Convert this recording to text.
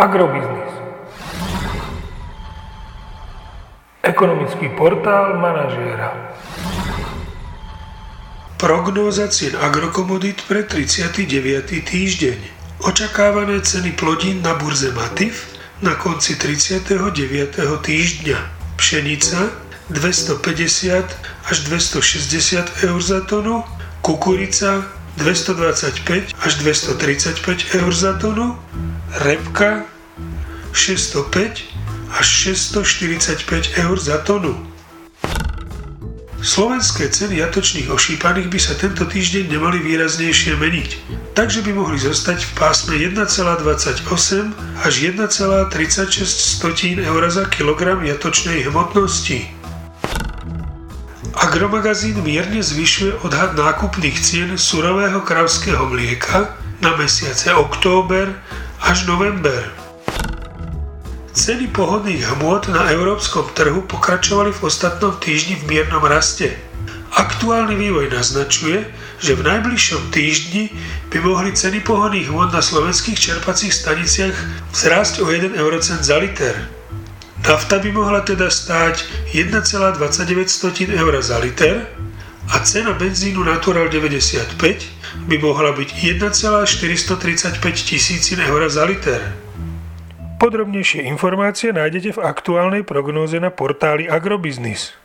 Agrobiznis. Ekonomický portál manažéra. Prognóza cien agrokomodít pre 39. týždeň. Očakávané ceny plodín na burze Matif na konci 39. týždňa. Pšenica 250 až 260 eur za tonu, kukurica 225 až 235 eur za tonu, repka 605 až 645 eur za tonu. Slovenské ceny jatočných ošípaných by sa tento týždeň nemali výraznejšie meniť, takže by mohli zostať v pásme 1,28 až 1,36 eur za kilogram jatočnej hmotnosti. Agromagazín mierne zvyšuje odhad nákupných cien surového kravského mlieka na mesiace október až november. Ceny pohodných hmôt na európskom trhu pokračovali v ostatnom týždni v miernom raste. Aktuálny vývoj naznačuje, že v najbližšom týždni by mohli ceny pohodných hmôt na slovenských čerpacích staniciach vzrásť o 1 eurocent za liter. Nafta by mohla teda stáť 1,29 eur za liter a cena benzínu Natural 95 by mohla byť 1,435 tisícin eur za liter. Podrobnejšie informácie nájdete v aktuálnej prognóze na portáli Agrobiznis.